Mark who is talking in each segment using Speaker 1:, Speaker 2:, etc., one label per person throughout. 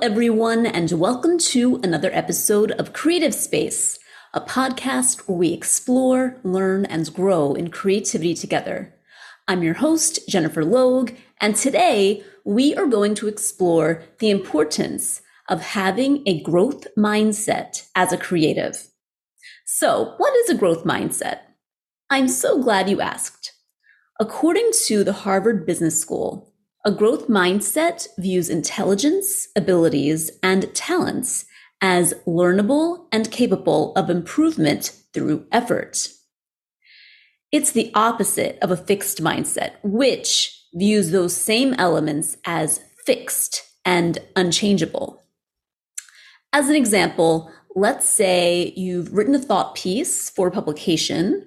Speaker 1: everyone, and welcome to another episode of Creative Space, a podcast where we explore, learn, and grow in creativity together. I'm your host, Jennifer Logue, and today we are going to explore the importance of having a growth mindset as a creative. So, what is a growth mindset? I'm so glad you asked. According to the Harvard Business School, a growth mindset views intelligence, abilities, and talents as learnable and capable of improvement through effort. It's the opposite of a fixed mindset, which views those same elements as fixed and unchangeable. As an example, let's say you've written a thought piece for publication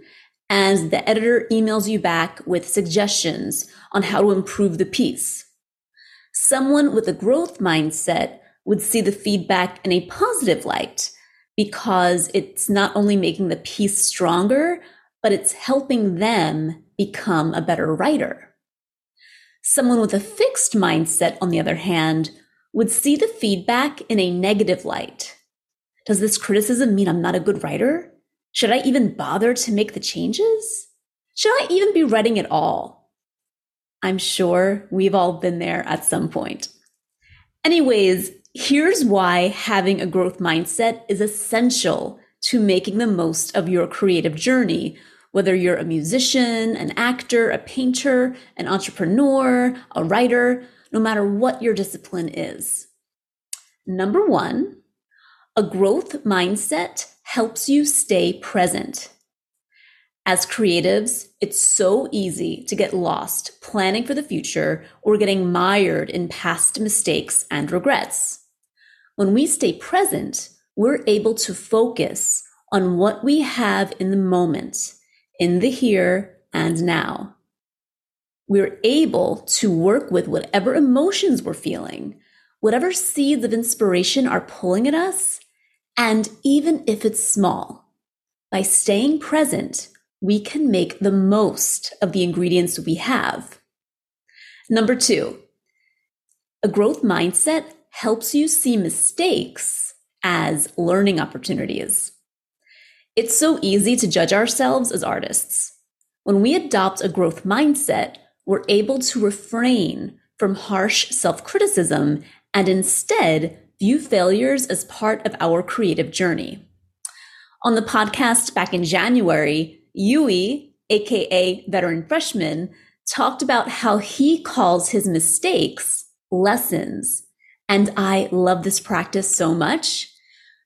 Speaker 1: and the editor emails you back with suggestions on how to improve the piece. Someone with a growth mindset would see the feedback in a positive light because it's not only making the piece stronger, but it's helping them become a better writer. Someone with a fixed mindset, on the other hand, would see the feedback in a negative light. Does this criticism mean I'm not a good writer? Should I even bother to make the changes? Should I even be writing at all? I'm sure we've all been there at some point. Anyways, here's why having a growth mindset is essential to making the most of your creative journey whether you're a musician, an actor, a painter, an entrepreneur, a writer, no matter what your discipline is. Number one, a growth mindset helps you stay present. As creatives, it's so easy to get lost planning for the future or getting mired in past mistakes and regrets. When we stay present, we're able to focus on what we have in the moment in the here and now. We're able to work with whatever emotions we're feeling, whatever seeds of inspiration are pulling at us, and even if it's small. By staying present, we can make the most of the ingredients we have. Number two, a growth mindset helps you see mistakes as learning opportunities. It's so easy to judge ourselves as artists. When we adopt a growth mindset, we're able to refrain from harsh self criticism and instead view failures as part of our creative journey. On the podcast back in January, Yui, aka Veteran Freshman, talked about how he calls his mistakes lessons. And I love this practice so much.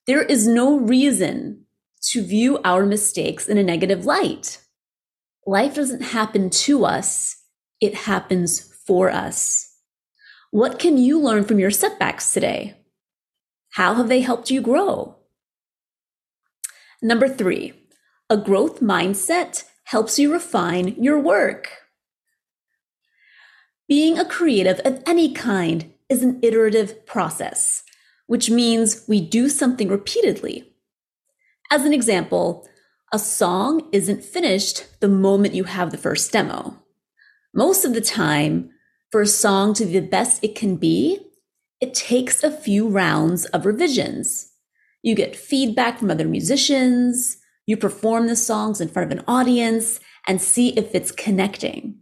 Speaker 1: There is no reason to view our mistakes in a negative light. Life doesn't happen to us, it happens for us. What can you learn from your setbacks today? How have they helped you grow? Number three, a growth mindset helps you refine your work. Being a creative of any kind is an iterative process, which means we do something repeatedly as an example, a song isn't finished the moment you have the first demo. Most of the time, for a song to be the best it can be, it takes a few rounds of revisions. You get feedback from other musicians, you perform the songs in front of an audience and see if it's connecting.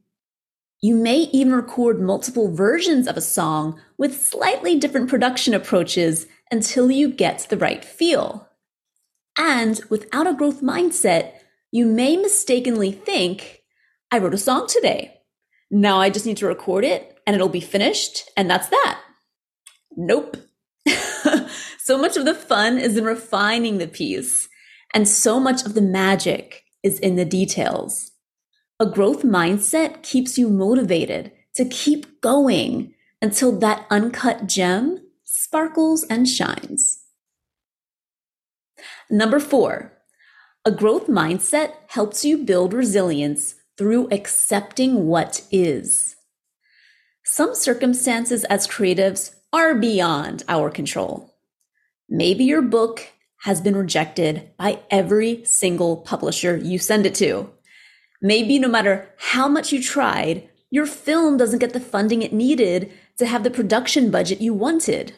Speaker 1: You may even record multiple versions of a song with slightly different production approaches until you get the right feel. And without a growth mindset, you may mistakenly think, I wrote a song today. Now I just need to record it and it'll be finished. And that's that. Nope. so much of the fun is in refining the piece, and so much of the magic is in the details. A growth mindset keeps you motivated to keep going until that uncut gem sparkles and shines. Number four, a growth mindset helps you build resilience through accepting what is. Some circumstances as creatives are beyond our control. Maybe your book has been rejected by every single publisher you send it to. Maybe no matter how much you tried, your film doesn't get the funding it needed to have the production budget you wanted.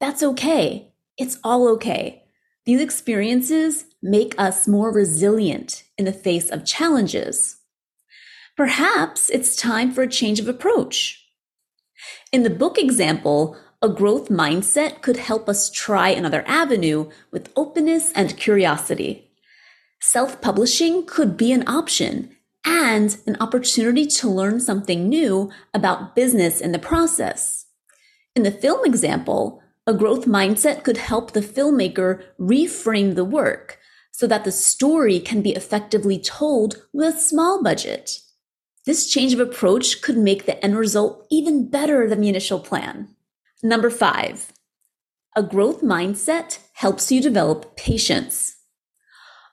Speaker 1: That's okay. It's all okay. These experiences make us more resilient in the face of challenges. Perhaps it's time for a change of approach. In the book example, a growth mindset could help us try another avenue with openness and curiosity. Self publishing could be an option and an opportunity to learn something new about business in the process. In the film example, a growth mindset could help the filmmaker reframe the work so that the story can be effectively told with a small budget. This change of approach could make the end result even better than the initial plan. Number five, a growth mindset helps you develop patience.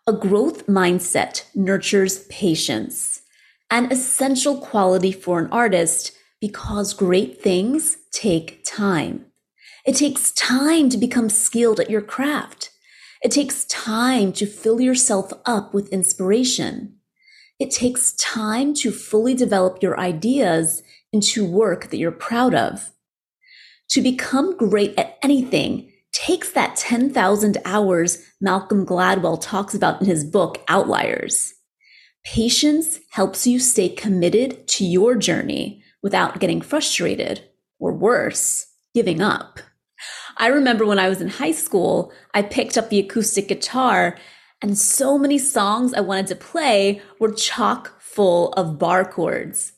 Speaker 1: A growth mindset nurtures patience, an essential quality for an artist because great things take time. It takes time to become skilled at your craft. It takes time to fill yourself up with inspiration. It takes time to fully develop your ideas into work that you're proud of. To become great at anything takes that 10,000 hours Malcolm Gladwell talks about in his book, Outliers. Patience helps you stay committed to your journey without getting frustrated or worse, giving up. I remember when I was in high school, I picked up the acoustic guitar and so many songs I wanted to play were chock full of bar chords.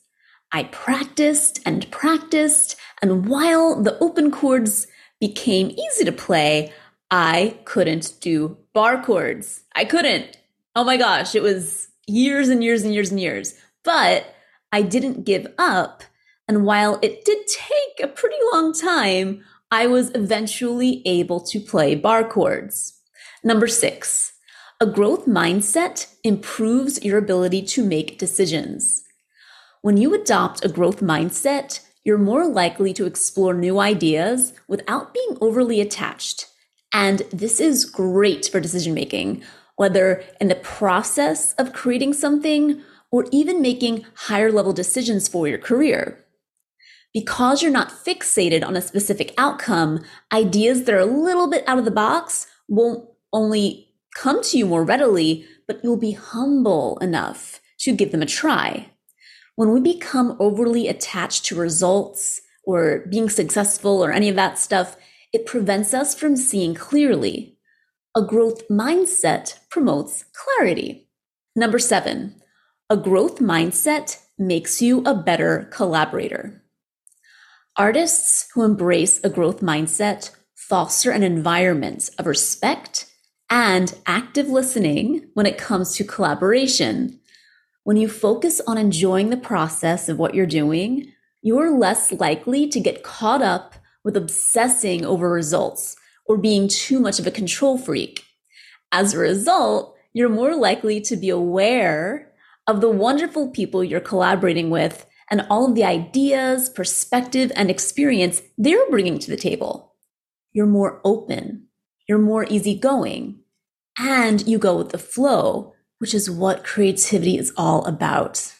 Speaker 1: I practiced and practiced, and while the open chords became easy to play, I couldn't do bar chords. I couldn't. Oh my gosh, it was years and years and years and years. But I didn't give up. And while it did take a pretty long time, I was eventually able to play bar chords. Number six, a growth mindset improves your ability to make decisions. When you adopt a growth mindset, you're more likely to explore new ideas without being overly attached. And this is great for decision making, whether in the process of creating something or even making higher level decisions for your career. Because you're not fixated on a specific outcome, ideas that are a little bit out of the box won't only come to you more readily, but you'll be humble enough to give them a try when we become overly attached to results or being successful or any of that stuff, it prevents us from seeing clearly. A growth mindset promotes clarity. Number seven, a growth mindset makes you a better collaborator. Artists who embrace a growth mindset foster an environment of respect and active listening when it comes to collaboration when you focus on enjoying the process of what you're doing, you're less likely to get caught up with obsessing over results or being too much of a control freak. As a result, you're more likely to be aware of the wonderful people you're collaborating with and all of the ideas, perspective, and experience they're bringing to the table. You're more open, you're more easygoing, and you go with the flow which is what creativity is all about.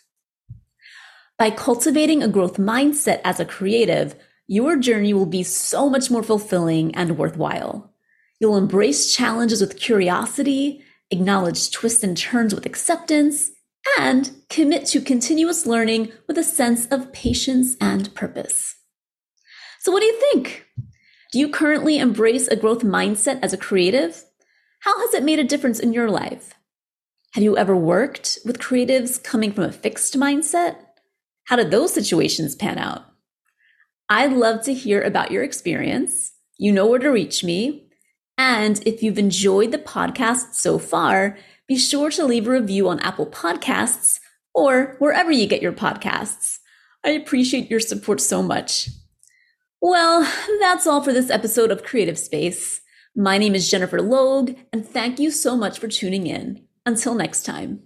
Speaker 1: By cultivating a growth mindset as a creative, your journey will be so much more fulfilling and worthwhile. You'll embrace challenges with curiosity, acknowledge twists and turns with acceptance, and commit to continuous learning with a sense of patience and purpose. So, what do you think? Do you currently embrace a growth mindset as a creative? How has it made a difference in your life? Have you ever worked with creatives coming from a fixed mindset? How did those situations pan out? I'd love to hear about your experience. You know where to reach me. And if you've enjoyed the podcast so far, be sure to leave a review on Apple Podcasts or wherever you get your podcasts. I appreciate your support so much. Well, that's all for this episode of Creative Space. My name is Jennifer Logue, and thank you so much for tuning in. Until next time.